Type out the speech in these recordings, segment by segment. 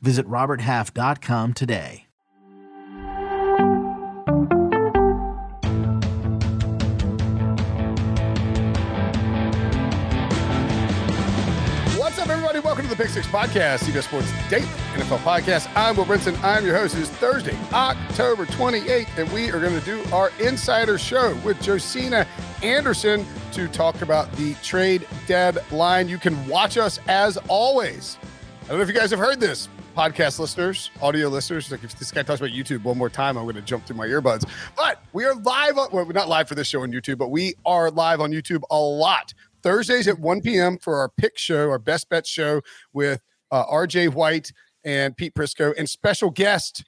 Visit RobertHalf.com today. What's up, everybody? Welcome to the Pick Six Podcast, CBS Sports Daily NFL Podcast. I'm Will Brinson. I'm your host. It is Thursday, October 28th, and we are going to do our Insider Show with Josina Anderson to talk about the trade deadline. You can watch us as always. I don't know if you guys have heard this, podcast listeners, audio listeners. Like if this guy talks about YouTube one more time, I'm going to jump through my earbuds. But we are live. On, well, we're not live for this show on YouTube, but we are live on YouTube a lot. Thursdays at 1 p.m. for our pick show, our best bet show with uh, RJ White and Pete Prisco, and special guest.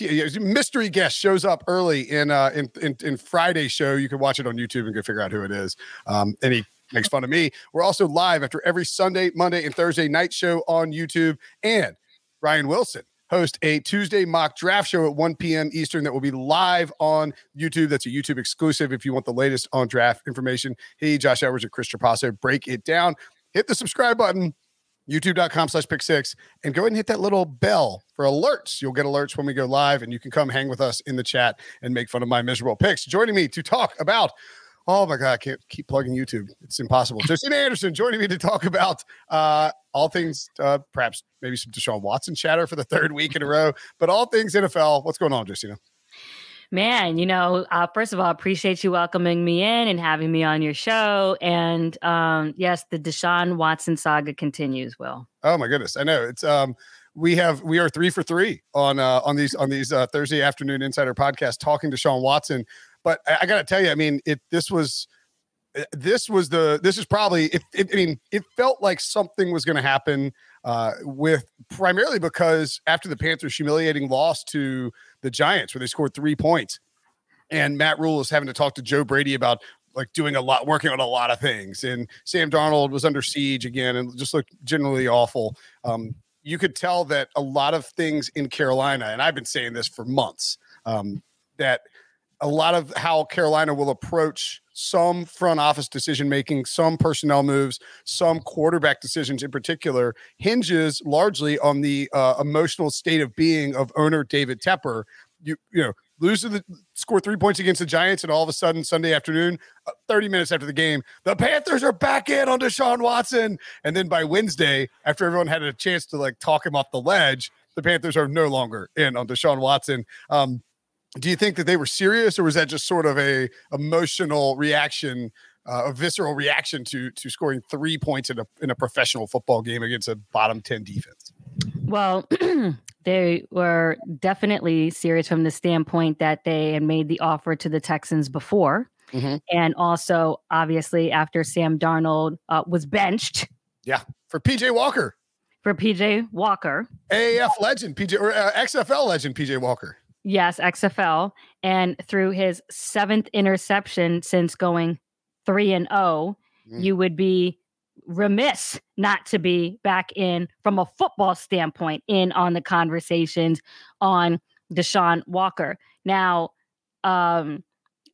Mystery guest shows up early in uh in, in in Friday's show. You can watch it on YouTube and go figure out who it is. Um, and he makes fun of me. We're also live after every Sunday, Monday, and Thursday night show on YouTube. And Ryan Wilson host a Tuesday mock draft show at 1 p.m. Eastern that will be live on YouTube. That's a YouTube exclusive if you want the latest on draft information. He, Josh Edwards, and Chris Trapasso break it down. Hit the subscribe button, youtube.com slash pick six, and go ahead and hit that little bell for alerts. You'll get alerts when we go live, and you can come hang with us in the chat and make fun of my miserable picks. Joining me to talk about Oh my God, I can't keep plugging YouTube. It's impossible. Josina Anderson joining me to talk about uh, all things, uh, perhaps maybe some Deshaun Watson chatter for the third week in a row, but all things NFL. What's going on, Josina? Man, you know, uh, first of all, appreciate you welcoming me in and having me on your show. And um, yes, the Deshaun Watson saga continues. Will. Oh my goodness, I know it's. um we have we are three for three on uh on these on these uh, Thursday afternoon insider podcast talking to Sean Watson. But I, I got to tell you, I mean, it this was uh, this was the this is probably it, it, i mean it felt like something was going to happen uh with primarily because after the panthers humiliating loss to the giants where they scored three points and matt rhule is having to talk to joe brady about like doing a lot working on a lot of things and sam darnold was under siege again and just looked generally awful um you could tell that a lot of things in carolina and i've been saying this for months um that a lot of how Carolina will approach some front office decision making, some personnel moves, some quarterback decisions in particular hinges largely on the uh, emotional state of being of owner David Tepper. You you know lose the score three points against the Giants, and all of a sudden Sunday afternoon, uh, thirty minutes after the game, the Panthers are back in on Deshaun Watson, and then by Wednesday, after everyone had a chance to like talk him off the ledge, the Panthers are no longer in on Deshaun Watson. Um, do you think that they were serious or was that just sort of a emotional reaction uh, a visceral reaction to to scoring three points in a in a professional football game against a bottom 10 defense? Well they were definitely serious from the standpoint that they had made the offer to the texans before. Mm-hmm. and also obviously after sam darnold uh, was benched. Yeah for pj walker. For pj walker. Af legend pj or uh, xfl legend pj walker Yes, XFL. And through his seventh interception since going 3 and 0, mm. you would be remiss not to be back in from a football standpoint in on the conversations on Deshaun Walker. Now, um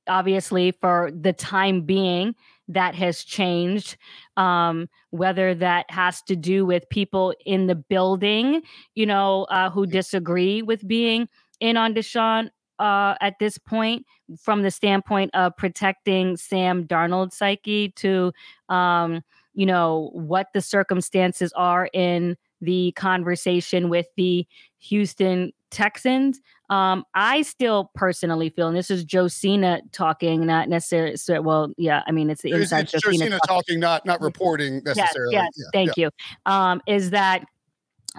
obviously for the time being that has changed um, whether that has to do with people in the building you know uh, who disagree with being in on Deshaun uh, at this point from the standpoint of protecting Sam Darnold's psyche to, um, you know, what the circumstances are in the conversation with the Houston Texans. Um, I still personally feel, and this is Josina talking, not necessarily. Well, yeah, I mean, it's the inside it's Josina, Josina talking. talking, not not reporting necessarily. Yes, yes yeah, thank yeah. you. Um, is that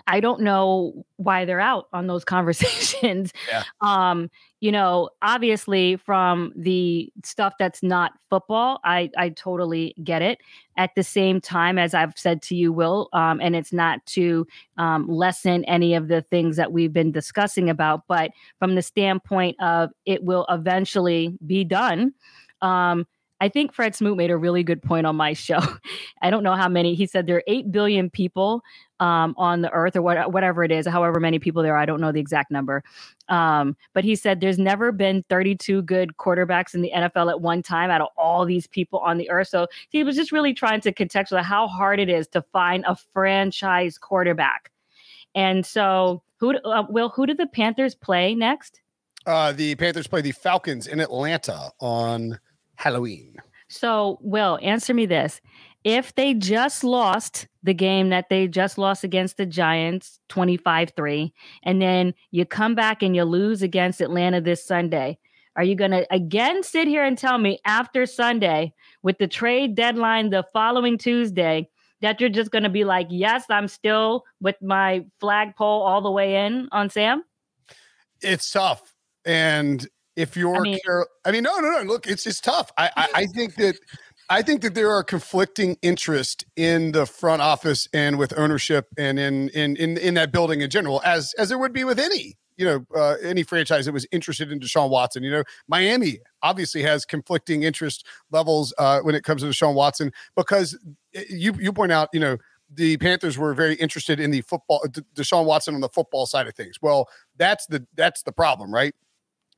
I don't know why they're out on those conversations. Yeah. Um, you know, obviously from the stuff that's not football, I I totally get it. At the same time, as I've said to you, Will, um, and it's not to um, lessen any of the things that we've been discussing about, but from the standpoint of it will eventually be done. Um, I think Fred Smoot made a really good point on my show. I don't know how many. He said there are 8 billion people um, on the earth or what, whatever it is, however many people there are. I don't know the exact number. Um, but he said there's never been 32 good quarterbacks in the NFL at one time out of all these people on the earth. So he was just really trying to contextualize how hard it is to find a franchise quarterback. And so, who uh, will who do the Panthers play next? Uh, the Panthers play the Falcons in Atlanta on Halloween. So, Will, answer me this. If they just lost the game that they just lost against the Giants 25 3, and then you come back and you lose against Atlanta this Sunday, are you going to again sit here and tell me after Sunday with the trade deadline the following Tuesday that you're just going to be like, yes, I'm still with my flagpole all the way in on Sam? It's tough. And if you're, I mean, I mean, no, no, no. Look, it's it's tough. I, I, I think that I think that there are conflicting interest in the front office and with ownership and in in in in that building in general, as as there would be with any you know uh, any franchise that was interested in Deshaun Watson. You know, Miami obviously has conflicting interest levels uh, when it comes to Deshaun Watson because eh, you you point out you know the Panthers were very interested in the football Deshaun Watson on the football side of things. Well, that's the that's the problem, right?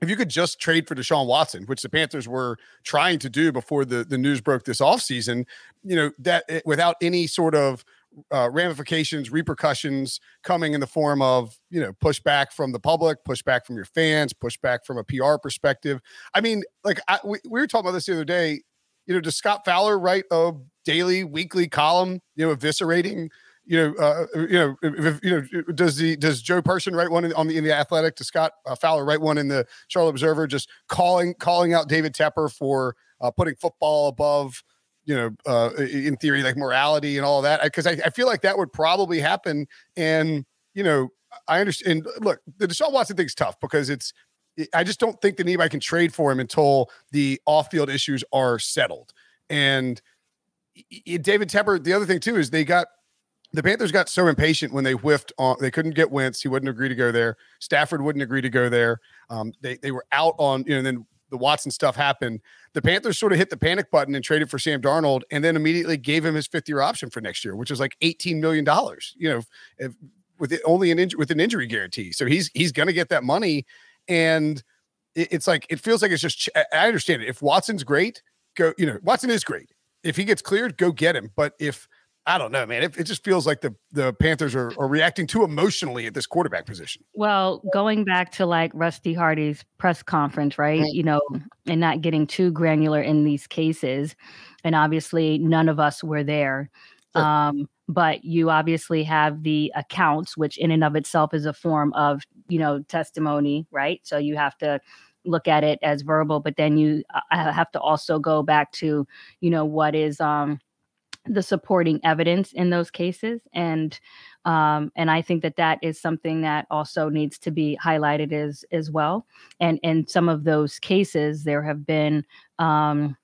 If you could just trade for Deshaun Watson, which the Panthers were trying to do before the, the news broke this offseason, you know, that it, without any sort of uh, ramifications, repercussions coming in the form of, you know, pushback from the public, pushback from your fans, pushback from a PR perspective. I mean, like I, we, we were talking about this the other day. You know, does Scott Fowler write a daily, weekly column, you know, eviscerating you know, uh, you know, if, you know, does the does Joe Person write one on the in the Athletic? Does Scott uh, Fowler write one in the Charlotte Observer, just calling calling out David Tepper for uh, putting football above, you know, uh, in theory, like morality and all that? Because I, I feel like that would probably happen. And you know, I understand. Look, the Deshaun Watson thing's tough because it's. I just don't think that anybody can trade for him until the off-field issues are settled. And David Tepper, the other thing too is they got the Panthers got so impatient when they whiffed on. They couldn't get Wentz. He wouldn't agree to go there. Stafford wouldn't agree to go there. Um, they they were out on you know. Then the Watson stuff happened. The Panthers sort of hit the panic button and traded for Sam Darnold, and then immediately gave him his fifth year option for next year, which is like eighteen million dollars. You know, if, with it, only an injury with an injury guarantee. So he's he's going to get that money, and it, it's like it feels like it's just. I understand it. If Watson's great, go. You know, Watson is great. If he gets cleared, go get him. But if I don't know, man. It, it just feels like the the Panthers are, are reacting too emotionally at this quarterback position. Well, going back to like Rusty Hardy's press conference, right? You know, and not getting too granular in these cases, and obviously none of us were there. Sure. Um, but you obviously have the accounts, which in and of itself is a form of you know testimony, right? So you have to look at it as verbal, but then you uh, have to also go back to you know what is um the supporting evidence in those cases and um, and I think that that is something that also needs to be highlighted as as well. And in some of those cases, there have been, um,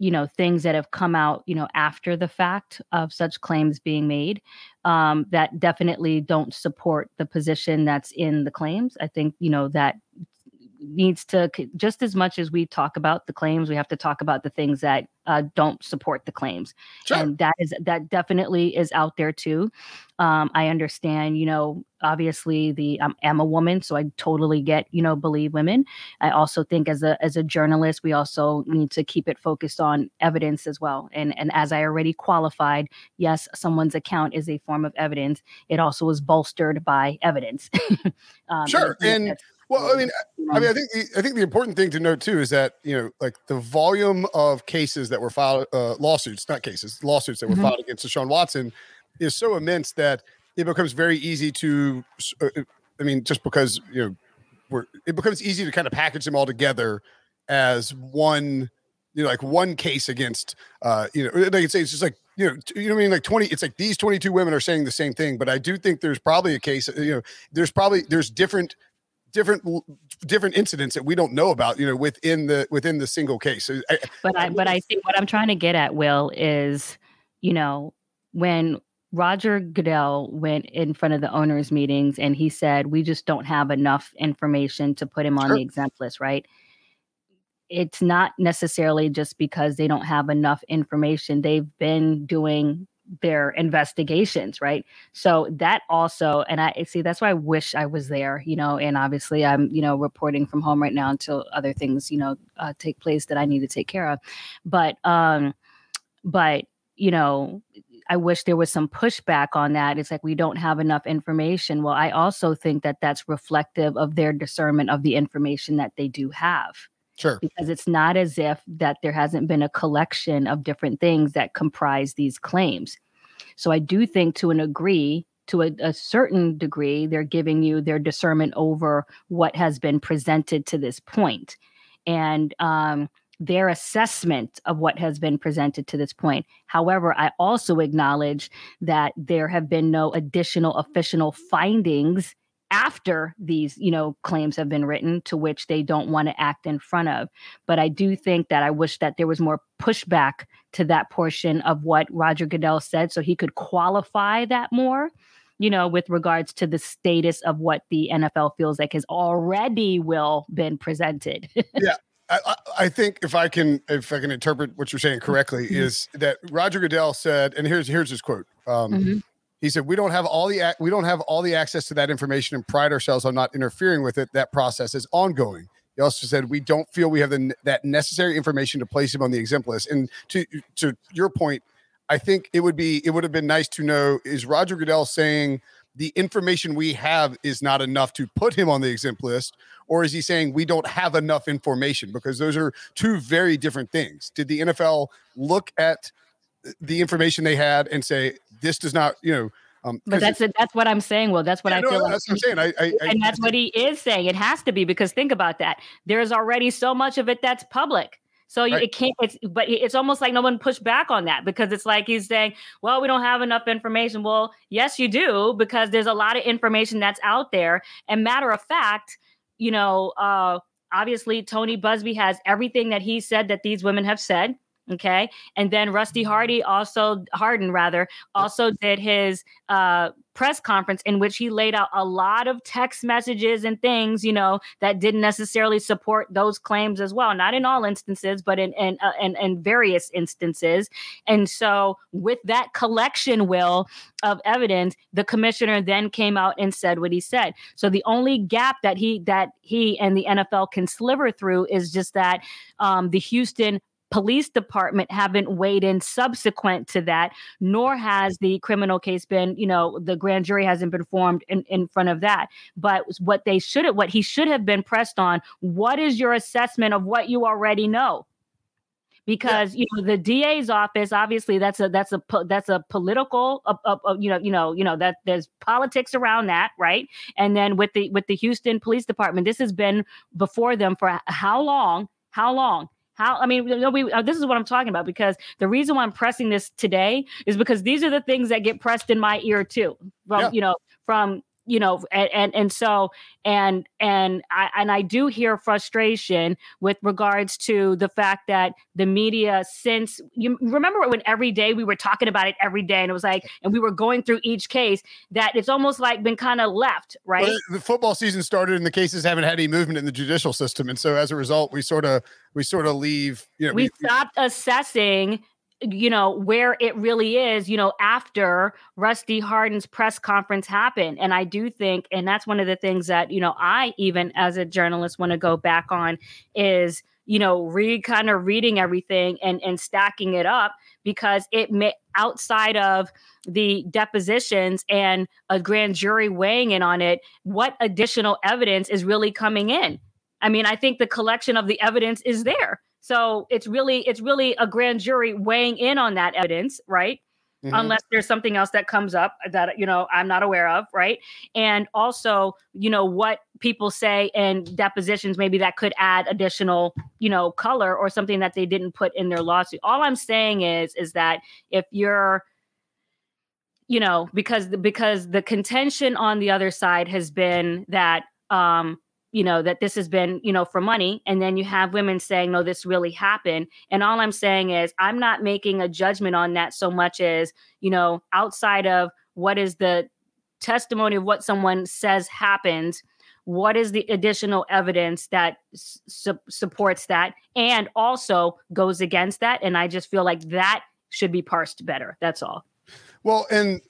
you know, things that have come out, you know, after the fact of such claims being made um, that definitely don't support the position that's in the claims. I think you know that needs to just as much as we talk about the claims we have to talk about the things that uh, don't support the claims. Sure. and that is that definitely is out there too. Um, i understand you know obviously the um, i'm a woman so i totally get you know believe women. I also think as a as a journalist we also need to keep it focused on evidence as well. And and as i already qualified yes someone's account is a form of evidence. It also is bolstered by evidence. Um, sure and well, I mean, I mean, I think the, I think the important thing to note too is that you know, like the volume of cases that were filed, uh, lawsuits, not cases, lawsuits that were mm-hmm. filed against Deshaun Watson, is so immense that it becomes very easy to. Uh, uh, I mean, just because you know, we're it becomes easy to kind of package them all together as one, you know, like one case against, uh, you know, like say, it's just like you know, you know, I mean, like 20, it's like these 22 women are saying the same thing, but I do think there's probably a case, you know, there's probably, there's different, different, different incidents that we don't know about, you know, within the, within the single case. But I, but I think what I'm trying to get at, Will, is, you know, when Roger Goodell went in front of the owners' meetings and he said, we just don't have enough information to put him on sure. the exempt list, right? it's not necessarily just because they don't have enough information. They've been doing their investigations, right? So that also, and I see that's why I wish I was there, you know, and obviously I'm, you know, reporting from home right now until other things, you know, uh, take place that I need to take care of. But, um, but, you know, I wish there was some pushback on that. It's like we don't have enough information. Well, I also think that that's reflective of their discernment of the information that they do have. Sure. Because it's not as if that there hasn't been a collection of different things that comprise these claims. So I do think to an agree, to a, a, certain degree, they're giving you their discernment over what has been presented to this point. And um, their assessment of what has been presented to this point. However, I also acknowledge that there have been no additional official findings after these you know claims have been written to which they don't want to act in front of but i do think that i wish that there was more pushback to that portion of what roger goodell said so he could qualify that more you know with regards to the status of what the nfl feels like has already will been presented yeah I, I, think if I can if I can interpret what you're saying correctly mm-hmm. is that Roger Goodell said, and here's here's his quote. Um, mm-hmm. He said, "We don't have all the we don't have all the access to that information and pride ourselves on not interfering with it. That process is ongoing." He also said, "We don't feel we have the, that necessary information to place him on the exempt list." And to to your point, I think it would be it would have been nice to know is Roger Goodell saying the information we have is not enough to put him on the exempt list, or is he saying we don't have enough information? Because those are two very different things. Did the NFL look at the information they had and say this does not, you know. Um, but that's it, that's what I'm saying. Well, that's what yeah, I no, feel. That's like what I'm saying. I, I, and that's what he is saying. It has to be because think about that. There's already so much of it that's public. So right. it can't. It's but it's almost like no one pushed back on that because it's like he's saying, "Well, we don't have enough information." Well, yes, you do because there's a lot of information that's out there. And matter of fact, you know, uh, obviously Tony Buzbee has everything that he said that these women have said. Okay. And then Rusty Hardy also, Hardin rather, also did his uh, press conference in which he laid out a lot of text messages and things, you know, that didn't necessarily support those claims as well. Not in all instances, but in in, uh, in, in various instances. And so, with that collection, will of evidence, the commissioner then came out and said what he said. So the only gap that he that he and the NFL can sliver through is just that um, the Houston police department haven't weighed in subsequent to that, nor has the criminal case been, you know, the grand jury hasn't been formed in, in front of that. But what they should have, what he should have been pressed on, what is your assessment of what you already know? because you know the DA's office obviously that's a that's a that's a political uh, uh, uh, you know you know you know that there's politics around that right and then with the with the Houston Police Department this has been before them for how long how long how I mean, we, uh, this is what I'm talking about because the reason why I'm pressing this today is because these are the things that get pressed in my ear too. From yeah. you know, from you know and, and and so and and i and i do hear frustration with regards to the fact that the media since you remember when every day we were talking about it every day and it was like and we were going through each case that it's almost like been kind of left right? well, the football season started and the cases haven't had any movement in the judicial system and so as a result we sort of we sort of leave you know we, we stopped assessing you know where it really is you know after rusty hardin's press conference happened. And i do think and that's one of the things that you know i even as a journalist want to go back on is you know re kind of reading everything and and stacking it up because it may outside of the depositions and a grand jury weighing in on it what additional evidence is really coming in? I mean i think the collection of the evidence is there so it's really it's really a grand jury weighing in on that evidence, right? mm-hmm. unless there's something else that comes up that you know I'm not aware of, right? And also, you know, what people say in depositions maybe that could add additional, you know, color or something that they didn't put in their lawsuit. All I'm saying is is that if you're you know, because because the contention on the other side has been that um you know that this has been you know for money and then you have women saying no this really happened and all i'm saying is i'm not making a judgment on that so much as you know outside of what is the testimony of what someone says happened what is the additional evidence that su- supports that and also goes against that and i just feel like that should be parsed better that's all. Well and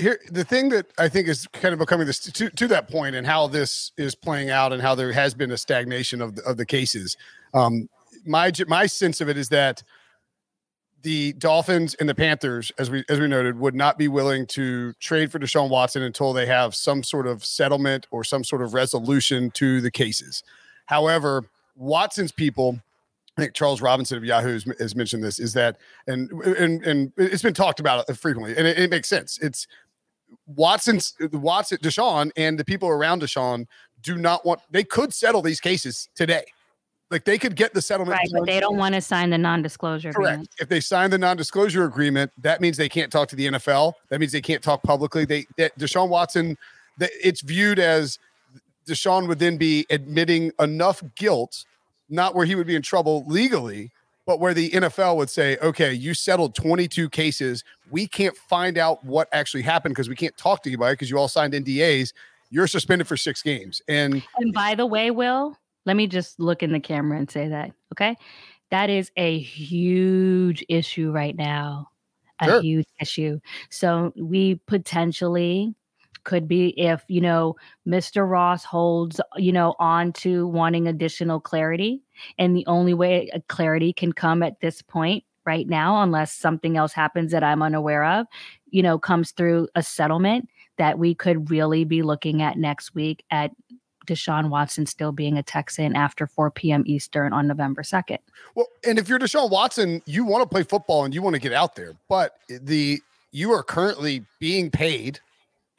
here the thing that I think is kind of becoming this to, to that point and how this is playing out and how there has been a stagnation of the, of the cases. Um, my my sense of it is that the Dolphins and the Panthers, as we as we noted, would not be willing to trade for Deshaun Watson until they have some sort of settlement or some sort of resolution to the cases. However, Watson's people, I think Charles Robinson of Yahoo has, mentioned this, is that and and and it's been talked about frequently, and it, it makes sense. It's Watson's Watson, Deshaun, and the people around Deshaun do not want. They could settle these cases today. Like they could get the settlement. Right, but they don't want to sign the non-disclosure. Correct. Agreement. If they sign the non-disclosure agreement, that means they can't talk to the NFL. That means they can't talk publicly. They that Deshaun Watson, that it's viewed as Deshaun would then be admitting enough guilt, not where he would be in trouble legally, but where the NFL would say, okay, you settled 22 cases. We can't find out what actually happened because we can't talk to anybody because you all signed NDAs. You're suspended for six games. And and by the way, Will, let me just look in the camera and say that. Okay. That is a huge issue right now. A sure. huge issue. So we potentially could be if you know mr ross holds you know on to wanting additional clarity and the only way clarity can come at this point right now unless something else happens that i'm unaware of you know comes through a settlement that we could really be looking at next week at Deshaun Watson still being a Texan after 4 p.m. Eastern on November 2nd. Well, and if you're Deshaun Watson, you want to play football and you want to get out there, but the you are currently being paid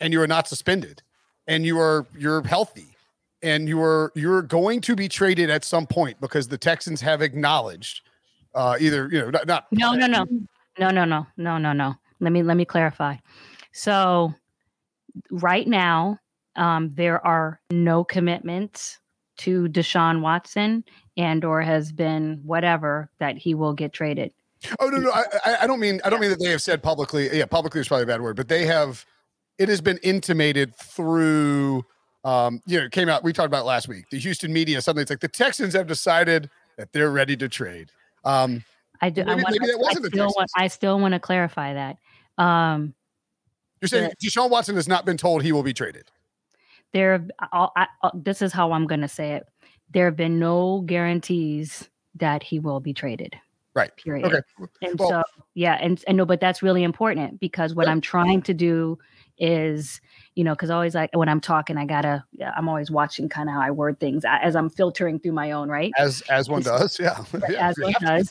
and you are not suspended and you are you're healthy and you are you're going to be traded at some point because the Texans have acknowledged uh either you know not, not no no no. No no no. No no no. Let me let me clarify. So right now um there are no commitments to Deshaun Watson and or has been whatever that he will get traded. Oh no no. I I don't mean I don't mean that they have said publicly yeah publicly is probably a bad word but they have it has been intimated through um, you know, it came out, we talked about last week. The Houston media, suddenly it's like the Texans have decided that they're ready to trade. Um, I do. Maybe, I, want, maybe that wasn't I still, the want, I still want to clarify that. Um, You're saying the, Deshaun Watson has not been told he will be traded. There, I, I, this is how I'm going to say it. There have been no guarantees that he will be traded. Right. Period. Okay. And well, so, yeah, and and no, but that's really important because what I'm trying to do is you know because always like when i'm talking i gotta i'm always watching kind of how i word things as i'm filtering through my own right? As as one does yeah, yeah as one does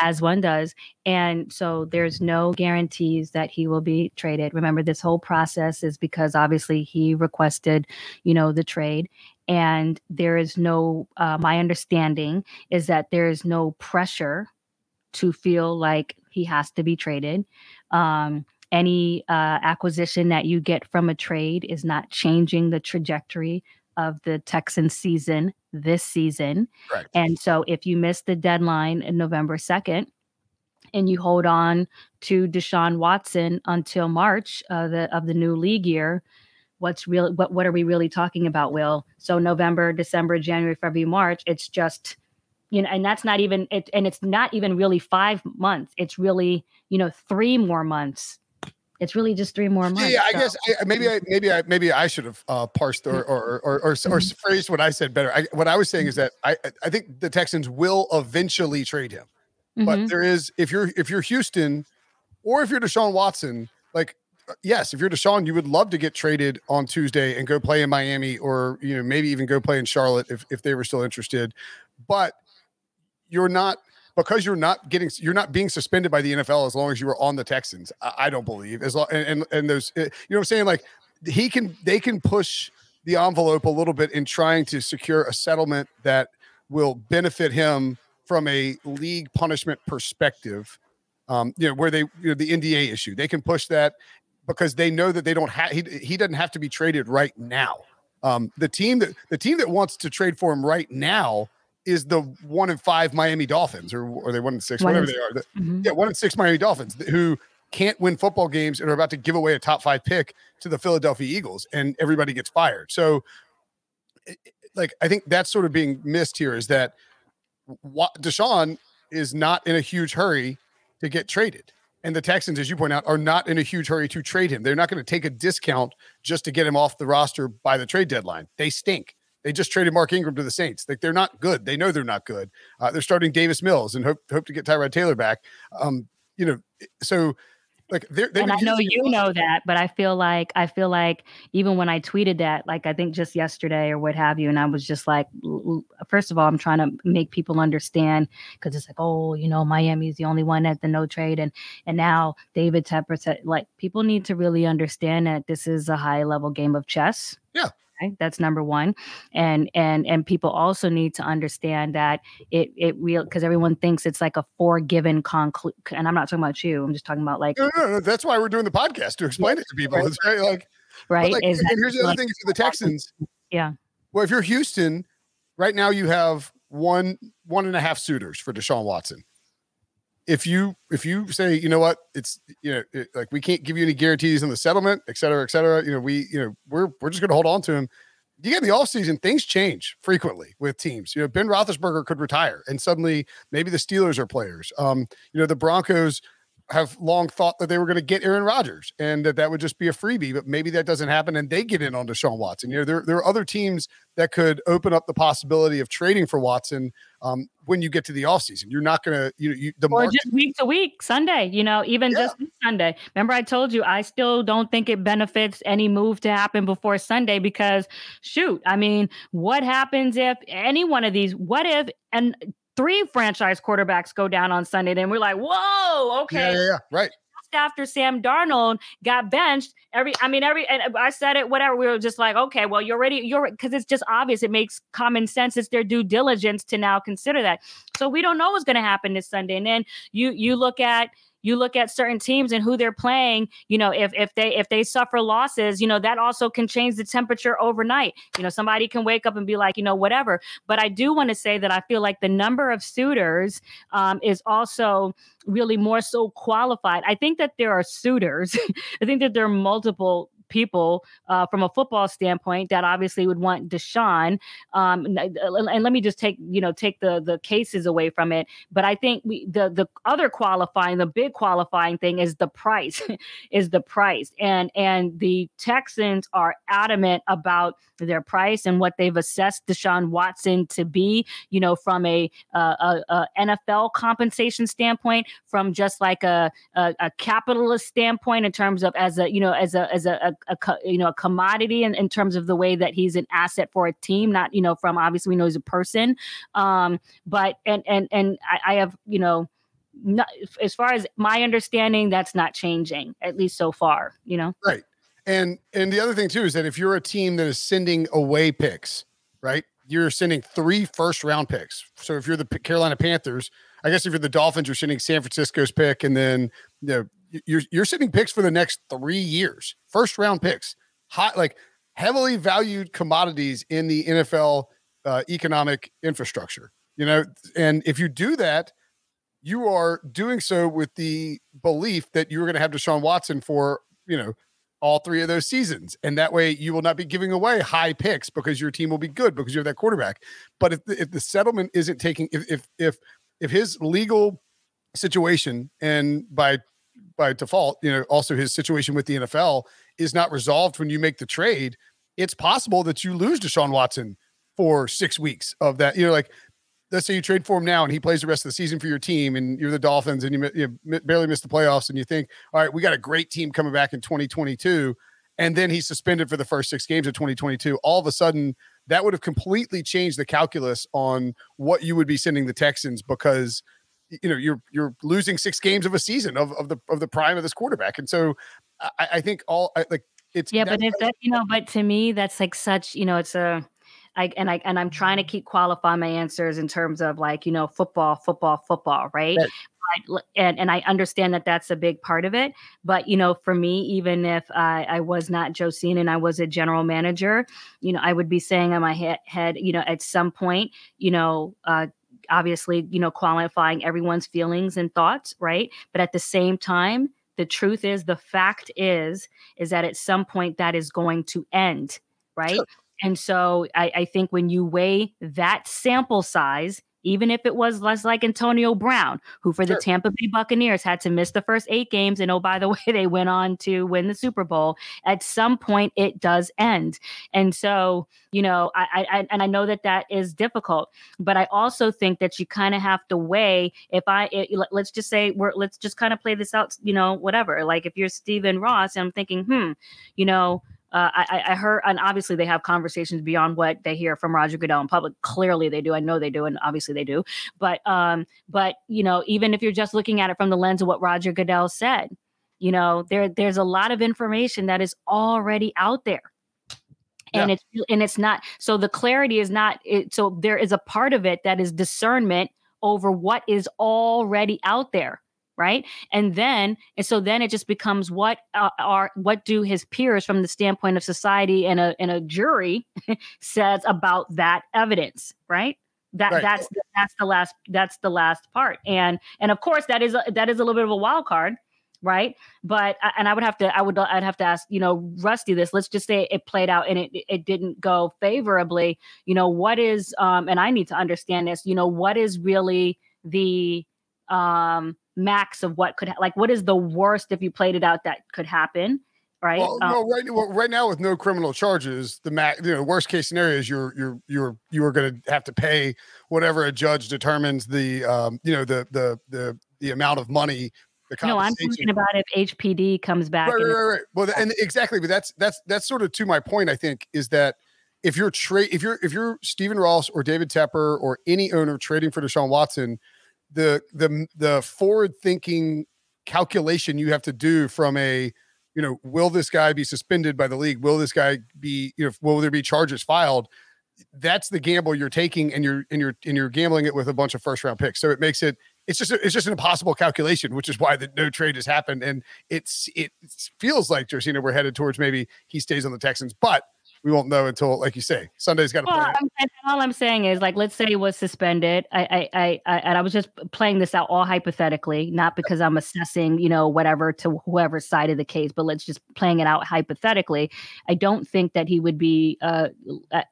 as one does and so there's no guarantees that he will be traded. Remember this whole process is because obviously he requested you know the trade and there is no uh, my understanding is that there is no pressure to feel like he has to be traded um, any uh, acquisition that you get from a trade is not changing the trajectory of the Texan season this season. Right. And so if you miss the deadline in November 2nd and you hold on to Deshaun Watson until March uh, the, of the new league year, what's real what what are we really talking about, Will? So November, December, January, February, March, it's just you know, and that's not even it and it's not even really 5 months. It's really, you know, 3 more months it's really just three more months. Yeah, I so. guess I, maybe I maybe I maybe I should have uh, parsed or or or, or, or, mm-hmm. phrased what I said better. I, what I was saying is that I I think the Texans will eventually trade him, mm-hmm. but there is if you're if you're Houston or if you're Deshaun Watson, like uh, yes, if you're Deshaun, you would love to get traded on Tuesday and go play in Miami or you know maybe even go play in Charlotte if if they were still interested, but you're not because you're not getting you're not being suspended by the NFL as long as you were on the Texans. I, I don't believe as long and and, and those eh, you know what I'm saying like he can they can push the envelope a little bit in trying to secure a settlement that will benefit him from a league punishment perspective. Um, you know where they you know the NDA issue they can push that because they know that they don't have he, he doesn't have to be traded right now. Um, the team that the team that wants to trade for him right now is the one in five Miami Dolphins, or or they one in six, one whatever in, they are. Mm-hmm. Yeah, one in six Miami Dolphins who can't win football games and are about to give away a top five pick to the Philadelphia Eagles, and everybody gets fired. So, like, I think that's sort of being missed here is that Deshaun is not in a huge hurry to get traded. And the Texans, as you point out, are not in a huge hurry to trade him. They're not going to take a discount just to get him off the roster by the trade deadline. They stink. They just traded Mark Ingram to the Saints. Like they're not good. They know they're not good. Uh, they're starting Davis Mills and hope hope to get Tyrod Taylor back. Um, you know, so like they're, they're and I know you know that, but I feel like I feel like even when I tweeted that, like I think just yesterday or what have you, and I was just like, first of all, I'm trying to make people understand because it's like, oh, you know, Miami's the only one at the no trade, and and now David Tepper said, like, people need to really understand that this is a high level game of chess. Yeah. Okay? That's number one, and and and people also need to understand that it it real because everyone thinks it's like a forgiven conclude. And I'm not talking about you. I'm just talking about like no, no, no. That's why we're doing the podcast to explain yeah, it to people. Right. It's very like right. Like, and here's the other like, thing for the Texans. Yeah. Well, if you're Houston, right now you have one one and a half suitors for Deshaun Watson if you if you say you know what? It's you know it, like we can't give you any guarantees on the settlement et cetera et cetera you know we you know we're we're just going to hold on to him. You get in the offseason things change frequently with teams. You know ben roethlisberger could retire and suddenly maybe the steelers are players. Um you know the broncos have long thought that they were going to get Aaron Rodgers and that that would just be a freebie, but maybe that doesn't happen and they get in on Deshaun Watson. You know, there, there are other teams that could open up the possibility of trading for Watson um, when you get to the offseason. You're not going to, you know, you, the or market- just week to week, Sunday, you know, even yeah. just Sunday. Remember, I told you I still don't think it benefits any move to happen before Sunday because, shoot, I mean, what happens if any one of these, what if, and three franchise quarterbacks go down on Sunday, then we're like, whoa, okay. Yeah, yeah, yeah. right after Sam Darnold got benched, every I mean every and I said it whatever we were just like okay well you're ready you're because it's just obvious it makes common sense it's their due diligence to now consider that so we don't know what's going to happen this Sunday and then you you look at you look at certain teams and who they're playing you know if if they if they suffer losses you know that also can change the temperature overnight. You know somebody can wake up and be like you know whatever. But i do want to say that i feel like the number of suitors um, is also really more so qualified. I think that there are suitors i think that there are multiple people uh, from a football standpoint that obviously would want Deshaun. Um, and, and, let me just take you know take the the cases away from it. But I think we the the other qualifying, the big qualifying thing is the price, is the price, and and the Texans are adamant about their price and what they've assessed Deshaun Watson to be. You know, from a, a, a NFL compensation standpoint, from just like a, a, a capitalist standpoint in terms of as a you know as a as a, a, you know a commodity in, in terms of the way that he's an asset for a team not you know from obviously we know he's a person. Um but and and and I, I have you know not, as far as my understanding that's not changing at least so far you know? Right. And and the other thing too is that if you're a team that is sending away picks right you're sending three first round picks. So if you're the carolina panthers i guess if you're the dolphins you're sending san francisco's pick and then know you're you're sending picks for the next three years, first round picks, hot like heavily valued commodities in the NFL uh, economic infrastructure. You know, and if you do that, you are doing so with the belief that you're going to have Deshaun Watson for you know all three of those seasons, and that way you will not be giving away high picks because your team will be good because you have that quarterback. But if the, if the settlement isn't taking if if if if his legal situation and by by default, you know, also his situation with the NFL is not resolved when you make the trade, it's possible that you lose Deshaun Watson for six weeks of that. You know, like let's say you trade for him now and he plays the rest of the season for your team and you're the Dolphins and you, you barely missed the playoffs and you think, all right, we got a great team coming back in 2022. And then he's suspended for the first six games of 2022. All of a sudden, that would have completely changed the calculus on what you would be sending the Texans because you know you're you're losing six games of a season of, of the of the prime of this quarterback, and so I, I think all I, like it's yeah, but if that you know, but to me that's like such you know it's a I and I and I'm trying to keep qualify my answers in terms of like you know football, football, football, right? right. And and I understand that that's a big part of it, but you know, for me, even if I, I was not Josina and I was a general manager, you know, I would be saying on my head, head you know, at some point, you know, uh, obviously, you know, qualifying everyone's feelings and thoughts, right? But at the same time, the truth is, the fact is, is that at some point that is going to end, right? Sure. And so I, I think when you weigh that sample size, even if it was less like Antonio Brown, who for sure. the Tampa Bay Buccaneers had to miss the first eight games. And oh, by the way, they went on to win the Super Bowl. At some point, it does end. And so, you know, I, I and I know that that is difficult, but I also think that you kind of have to weigh. If I it, let's just say we're let's just kind of play this out, you know, whatever. Like if you're Stephen Ross, and I'm thinking, hmm, you know, uh, I, I, heard, and obviously they have conversations beyond what they hear from Roger Goodell in public. Clearly they do. I know they do, and obviously they do. But, um, but you know, even if you're just looking at it from the lens of what Roger Goodell said, you know, there there's a lot of information that is already out there. And it's and it's not so the clarity is not it, so there is a part of it that is discernment over what is already out there right? And then and so then it just becomes what uh, are what do his peers from the standpoint of society and a and a jury says about that evidence right? That right. that's that's the last that's the last part. And and of course that is a, that is a little bit of a wild card right? But and i would have to i would i'd have to ask you know rusty this let's just say it played out and it it didn't go favorably you know what is um and i need to understand this you know what is really the um max of what could ha- like what is the worst if you played it out that could happen right well, um, no, right, well, right now with no criminal charges the max you know worst case scenario is you're you're you're you are going to have to pay whatever a judge determines the um you know the the the the amount of money no, I'm thinking about if HPD comes back. Right, right, right, right. Well, and exactly, but that's that's that's sort of to my point. I think is that if you're trade if you're if you're Stephen Ross or David Tepper or any owner trading for Deshaun Watson, the the the forward thinking calculation you have to do from a you know will this guy be suspended by the league? Will this guy be you know will there be charges filed? That's the gamble you're taking and you're and you're and you're gambling it with a bunch of first round picks. So it makes it it's just a, it's just an impossible calculation which is why the no trade has happened. And it's it feels like Josina we're headed towards maybe he stays on the Texans. But we won't know until, like you say, Sunday's got to well, play. all I'm saying is, like, let's say it was suspended. I, I, I, and I was just playing this out all hypothetically, not because I'm assessing, you know, whatever to whoever side of the case, but let's just playing it out hypothetically. I don't think that he would be, uh,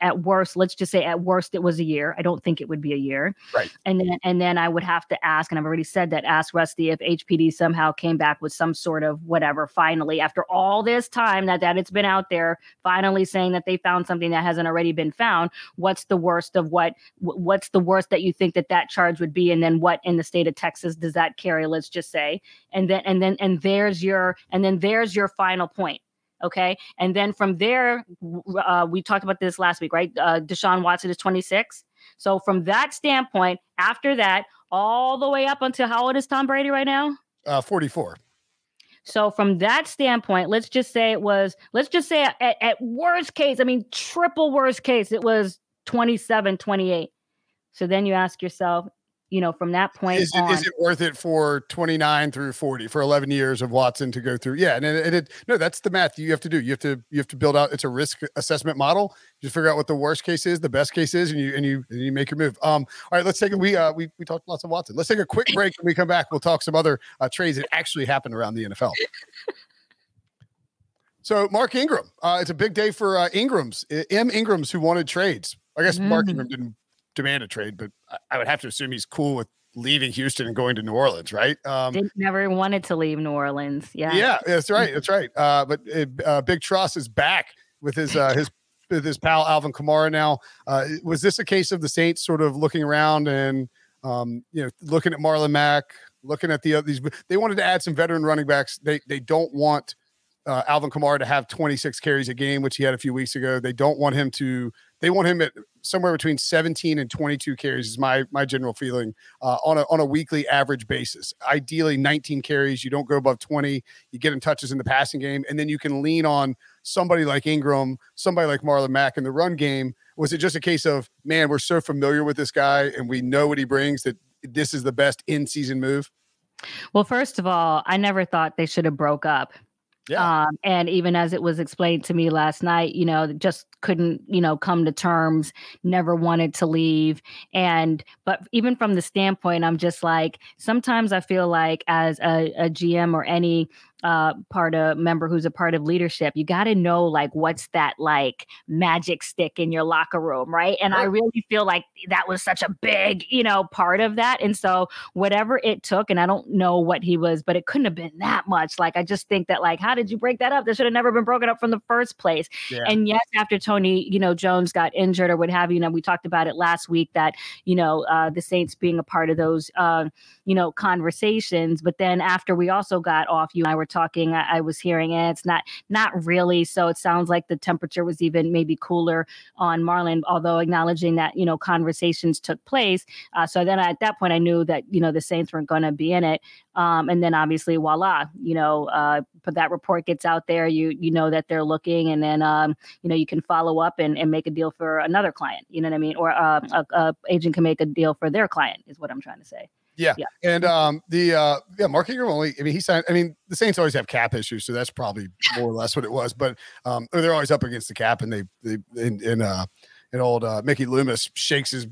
at worst. Let's just say at worst it was a year. I don't think it would be a year. Right. And then, and then I would have to ask, and I've already said that, ask Rusty if HPD somehow came back with some sort of whatever. Finally, after all this time that that it's been out there, finally saying that they found something that hasn't already been found what's the worst of what what's the worst that you think that that charge would be? And then what in the state of texas does that carry? Let's just say and then and then and there's your and then there's your final point okay? And then from there uh, we talked about this last week right? Uh, deshaun watson is 26 so from that standpoint after that all the way up until how old is tom brady right now? Uh, 44 so from that standpoint, let's just say it was, let's just say at, at worst case, I mean, triple worst case, it was 27, 28. So then you ask yourself, you know, from that point is it, on, is it worth it for 29 through 40 for 11 years of Watson to go through? Yeah. And it, it, no, that's the math you have to do. You have to, you have to build out, it's a risk assessment model. You figure out what the worst case is, the best case is, and you, and you, and you make your move. Um, all right, let's take it. We, uh, we, we talked lots of Watson. Let's take a quick break. When we come back, we'll talk some other uh, trades that actually happened around the NFL. So Mark Ingram, uh, it's a big day for uh, Ingrams, M. Ingrams, who wanted trades. I guess mm. Mark Ingram didn't demand a trade, but I would have to assume he's cool with leaving Houston and going to New Orleans, right? Um, they never wanted to leave New Orleans. Yeah, yeah, that's right, that's right. Uh, but uh, Big Truss is back with his uh, his with his pal Alvin Kamara. Now, uh, was this a case of the Saints sort of looking around and um, you know looking at Marlon Mack, looking at the other these? They wanted to add some veteran running backs. They they don't want uh, Alvin Kamara to have 26 carries a game, which he had a few weeks ago. They don't want him to. They want him at somewhere between 17 and 22 carries. Is my my general feeling uh, on a on a weekly average basis. Ideally, 19 carries. You don't go above 20. You get him touches in the passing game, and then you can lean on somebody like Ingram, somebody like Marlon Mack in the run game. Was it just a case of man, we're so familiar with this guy and we know what he brings that this is the best in season move? Well, first of all, I never thought they should have broke up. Yeah. Um, and even as it was explained to me last night, you know, just couldn't, you know, come to terms, never wanted to leave. And, but even from the standpoint, I'm just like, sometimes I feel like as a, a GM or any uh, part of member who's a part of leadership, you got to know like what's that like magic stick in your locker room, right? And I really feel like that was such a big, you know, part of that. And so whatever it took, and I don't know what he was, but it couldn't have been that much. Like I just think that like, how did you break that up? That should have never been broken up from the first place. Yeah. And yes, after Tony, you know, Jones got injured or what have you, you know, we talked about it last week that you know uh, the Saints being a part of those, uh, you know, conversations. But then after we also got off, you and I were talking, I, I was hearing it. It's not not really. So it sounds like the temperature was even maybe cooler on Marlin, although acknowledging that you know conversations took place. Uh, so then at that point, I knew that you know the Saints weren't going to be in it. Um, and then obviously, voila, you know, uh, but that report gets out there. You you know that they're looking, and then um, you know you can follow up and, and make a deal for another client. You know what I mean? Or uh, a, a agent can make a deal for their client. Is what I'm trying to say. Yeah. yeah. And um the uh yeah, Mark Ingram only I mean he signed I mean the Saints always have cap issues, so that's probably more or less what it was. But um they're always up against the cap and they they in, in uh and old uh Mickey Loomis shakes his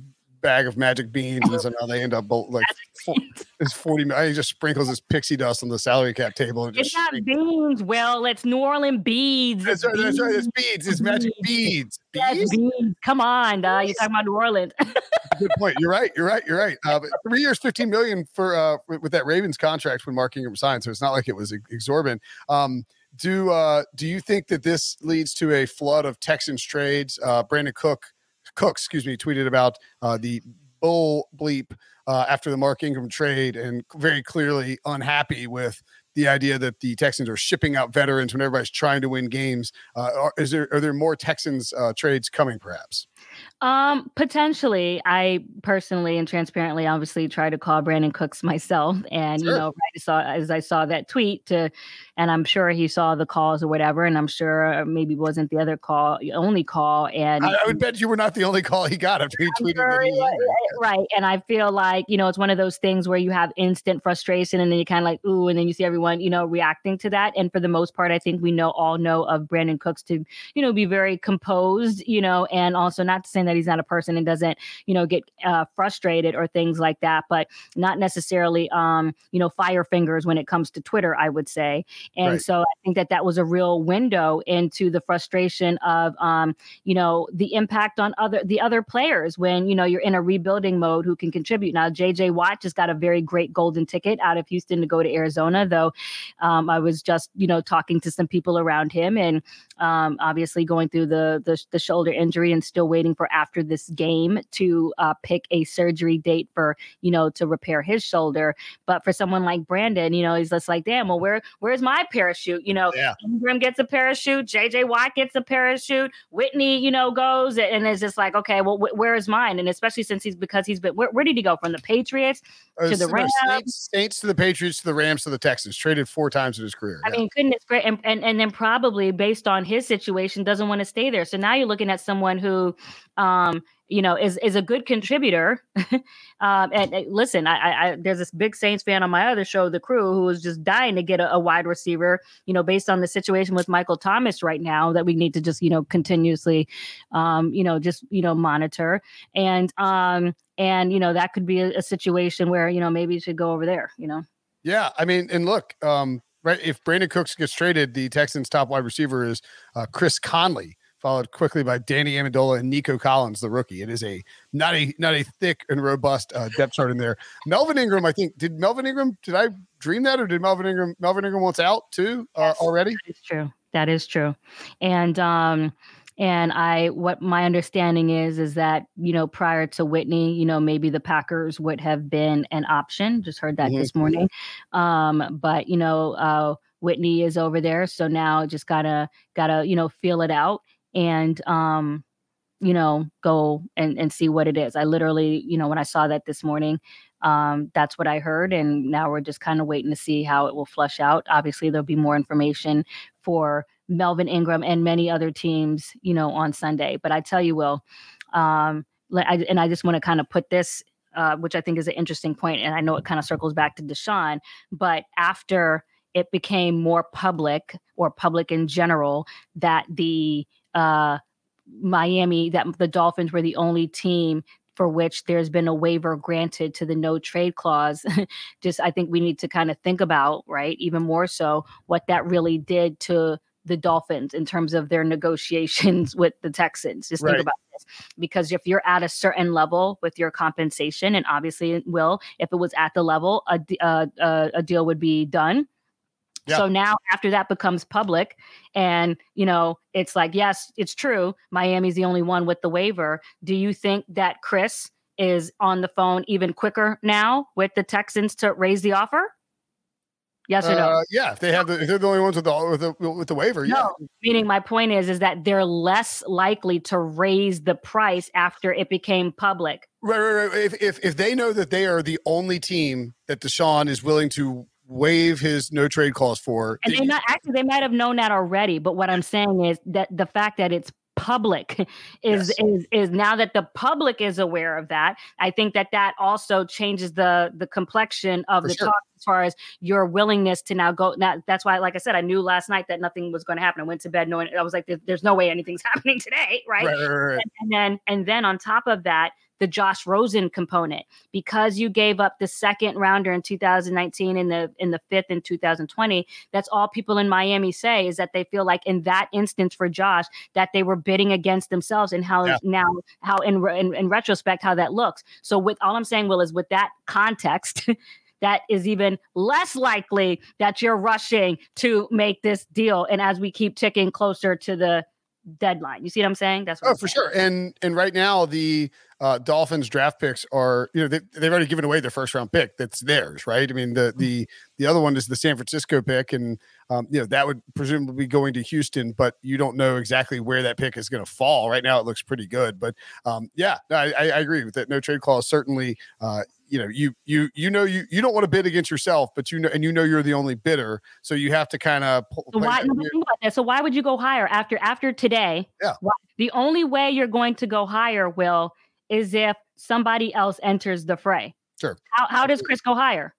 bag of magic beans, and so now they end up both like it's forty. He just sprinkles his pixie dust on the salary cap table. And it's not beans. Well, it's New Orleans beads. That's right. That's right. It's beads. It's magic beads. Beads. beads. Come on, you're talking about New Orleans. Good point. You're right. You're right. You're right. Uh, but three years, fifteen million for uh, with that Ravens contract when Mark Ingram signed, so it's not like it was exorbitant. Um, do uh, do you think that this leads to a flood of Texans trades? Uh, Brandin Cook Cook, excuse me, tweeted about uh, the bull bleep uh, after the Mark Ingram trade and very clearly unhappy with the idea that the Texans are shipping out veterans when everybody's trying to win games. Uh, are, is there are there more Texans uh, trades coming, perhaps? Um, potentially. I personally and transparently, obviously, try to call Brandin Cooks myself, and sure. you know, right, saw as I saw that tweet to, and I'm sure he saw the calls or whatever, and I'm sure maybe wasn't the other call, only call, and I, I would bet you were not the only call he got after he tweeted. Sure, he right, and I feel like you know it's one of those things where you have instant frustration, and then you kind of like ooh, and then you see everyone you know reacting to that, and for the most part, I think we know all know of Brandin Cooks to you know be very composed, you know, and also not saying that he's not a person and doesn't, you know, get uh, frustrated or things like that, but not necessarily, um, you know, fire fingers when it comes to Twitter, I would say. And right. so I think that that was a real window into the frustration of, um, you know, the impact on other the other players when you know you're in a rebuilding mode who can contribute. Now, JJ Watt just got a very great golden ticket out of Houston to go to Arizona, though. Um, I was just, you know, talking to some people around him, and um, obviously going through the, the the shoulder injury and still waiting for after this game to uh, pick a surgery date for you know to repair his shoulder. But for someone like Brandon, you know, he's just like, damn, well, where where's my parachute? You know, yeah. Ingram gets a parachute, JJ Watt gets a parachute, Whitney, you know, goes and it's just like, okay, well, wh- where is mine? And especially since he's because he's been where, where did he go from the Patriots uh, to the Rams, Saints, Saints to the Patriots to the Rams to the Texans, traded four times in his career. I yeah. mean, goodness, great, and, and and then probably based on his situation, doesn't want to stay there. So now you're looking at someone who, um, you know, is is a good contributor. um, and, and, listen, I, I, there's this big Saints fan on my other show, The Crew, who is just dying to get a, a, wide receiver. You know, based on the situation with Michael Thomas right now, that we need to just you know continuously, um, you know, just you know monitor and um and you know that could be a, a situation where you know maybe you should go over there. You know. Yeah, I mean, and look, um, right? If Brandin Cooks gets traded, the Texans' top wide receiver is uh, Chris Conley followed quickly by Danny Amendola and Nico Collins, the rookie. It is a not a not a thick and robust uh, depth chart in there. Melvin Ingram, I think, did Melvin Ingram? Did I dream that, or did Melvin Ingram? Melvin Ingram wants out too uh, already. That is true. That is true, and um, and I what my understanding is is that you know prior to Whitney, you know maybe the Packers would have been an option. Just heard that mm-hmm. this morning, um, but you know. Uh, Whitney is over there. So now just gotta gotta you know feel it out and um you know go and and see what it is. I literally you know when I saw that this morning, um that's what I heard, and now we're just kind of waiting to see how it will flush out. Obviously, there'll be more information for Melvin Ingram and many other teams, you know, on Sunday. But I tell you, Will, um, I, and I just want to kind of put this, uh, which I think is an interesting point, and I know it kind of circles back to Deshaun, but after it became more public or public in general that the uh, Miami, that the Dolphins were the only team for which there's been a waiver granted to the no trade clause. Just I think we need to kind of think about, right, even more so what that really did to the Dolphins in terms of their negotiations with the Texans. Just right. think about this. Because if you're at a certain level with your compensation, and obviously it will, if it was at the level, a, a, a deal would be done. Yeah. So now after that becomes public and you know it's like yes it's true Miami's the only one with the waiver do you think that Chris is on the phone even quicker now with the Texans to raise the offer Yes or no? Uh, yeah, if they have the, if they're the only ones with the with the, with the waiver. No, yeah. meaning my point is is that they're less likely to raise the price after it became public. Right, right, right. If if if they know that they are the only team that Deshaun is willing to waive his no trade clause for, and they not actually they might have known that already. But what I'm saying is that the fact that it's public is yes. is is now that the public is aware of that i think that that also changes the the complexion of For the sure. talk as far as your willingness to now go now that's why like i said i knew last night that nothing was going to happen i went to bed knowing i was like there's no way anything's happening today right, right, right, right. And, and then and then on top of that the Josh Rosen component because you gave up the second rounder in 2019 in the in the fifth in 2020. That's all people in Miami say is that they feel like in that instance for Josh that they were bidding against themselves and how yeah. now how in, in in retrospect how that looks. So with all I'm saying, Will, is with that context. that is even less likely that you're rushing to make this deal. And as we keep ticking closer to the deadline, you see what I'm saying? That's what oh, I'm for saying. sure. And and right now the uh, Dolphins draft picks are, you know, they, they've already given away their first round pick. That's theirs, right? I mean, the mm-hmm. the the other one is the San Francisco pick, and um, you know that would presumably be going to Houston, but you don't know exactly where that pick is going to fall. Right now, it looks pretty good, but um, yeah, I, I agree with that. No trade clause certainly. Uh, you know, you you you know you you don't want to bid against yourself, but you know, and you know you're the only bidder, so you have to kind of. So why? So why would you go higher after after today? Yeah. Why, the only way you're going to go higher, will is if somebody else enters the fray. Sure. How, how does Chris go higher?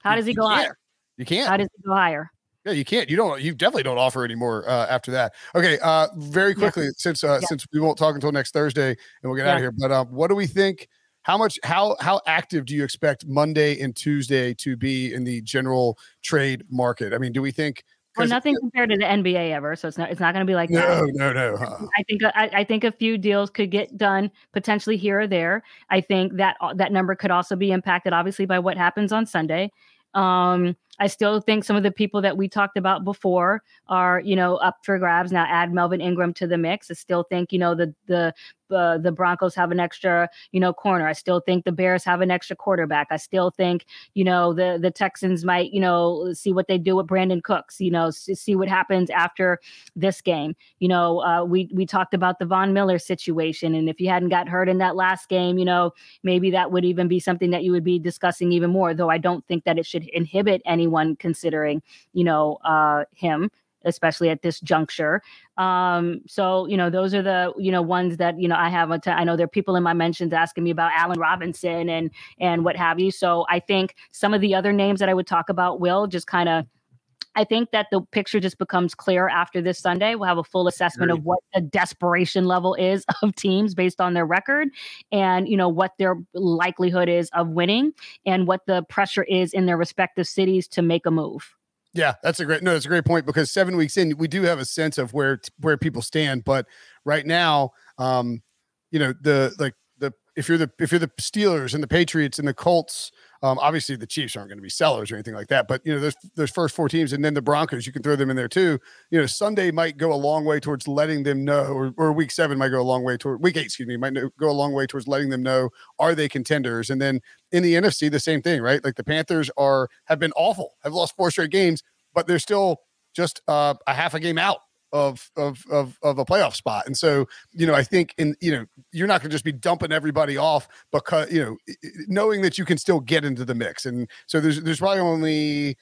How does he go higher? You can't. How does he go higher? Yeah, you can't. You don't. You definitely don't offer anymore uh, after that. Okay. Uh, very quickly, yeah. since uh, yeah. since we won't talk until next Thursday, and we'll get yeah. out of here. But um, what do we think? How much? How how active do you expect Monday and Tuesday to be in the general trade market? I mean, do we think well, nothing compared to the NBA ever, so it's not it's not going to be like no, that. no, no. Huh. I think I, I, think a few deals could get done potentially here or there. I think that uh, that number could also be impacted, obviously, by what happens on Sunday. Um, I still think some of the people that we talked about before are, you know, up for grabs. Now add Melvin Ingram to the mix. I still think, you know, the the uh, the Broncos have an extra, you know, corner. I still think the Bears have an extra quarterback. I still think, you know, the the Texans might, you know, see what they do with Brandin Cooks. You know, see what happens after this game. You know, uh, we we talked about the Von Miller situation, and if you hadn't got hurt in that last game, you know, maybe that would even be something that you would be discussing even more. Though I don't think that it should inhibit anyone considering, you know, uh, him especially at this juncture. Um, so you know, those are the you know ones that you know I have. I know there are people in my mentions asking me about Allen Robinson and and what have you. So I think some of the other names that I would talk about will just kind of. I think that the picture just becomes clear after this Sunday. We'll have a full assessment of what the desperation level is of teams based on their record and you know what their likelihood is of winning and what the pressure is in their respective cities to make a move. Yeah, that's a great no, that's a great point because seven weeks in, we do have a sense of where where people stand. But right now, um, you know, the like the if you're the if you're the Steelers and the Patriots and the Colts um, obviously, the Chiefs aren't going to be sellers or anything like that, but you know, there's there's first four teams, and then the Broncos, you can throw them in there too. You know, Sunday might go a long way towards letting them know, or, or Week Seven might go a long way toward Week Eight, excuse me, might go a long way towards letting them know are they contenders, and then in the NFC, the same thing, right? Like the Panthers are have been awful, have lost four straight games but they're still just uh, a half a game out of of of of a playoff spot. And so, you know, I think in you know, you're not going to just be dumping everybody off because you know, knowing that you can still get into the mix. And so there's there's probably only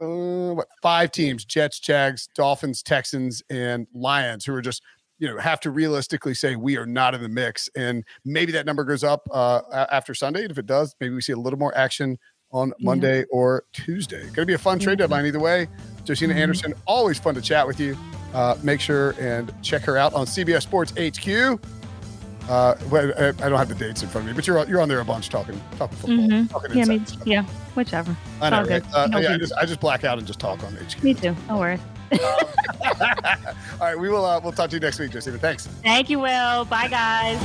uh, what five teams: Jets, Jags, Dolphins, Texans, and Lions, who are just you know have to realistically say we are not in the mix. And maybe that number goes up uh, after Sunday. And if it does, maybe we see a little more action on Monday yeah. or Tuesday. Going to be a fun trade deadline either way. Josina mm-hmm. Anderson, always fun to chat with you. Uh, make sure and check her out on CBS Sports HQ. Uh, I don't have the dates in front of me, but you're you're on there a bunch talking talking football. Mm-hmm. Talking yeah, me, yeah, whichever. I know, right? uh, yeah, I just, I just black out and just talk on HQ. Me too. No worries. um, all right, we will uh, we'll talk to you next week, Josina. Thanks. Thank you, Will. Bye, guys.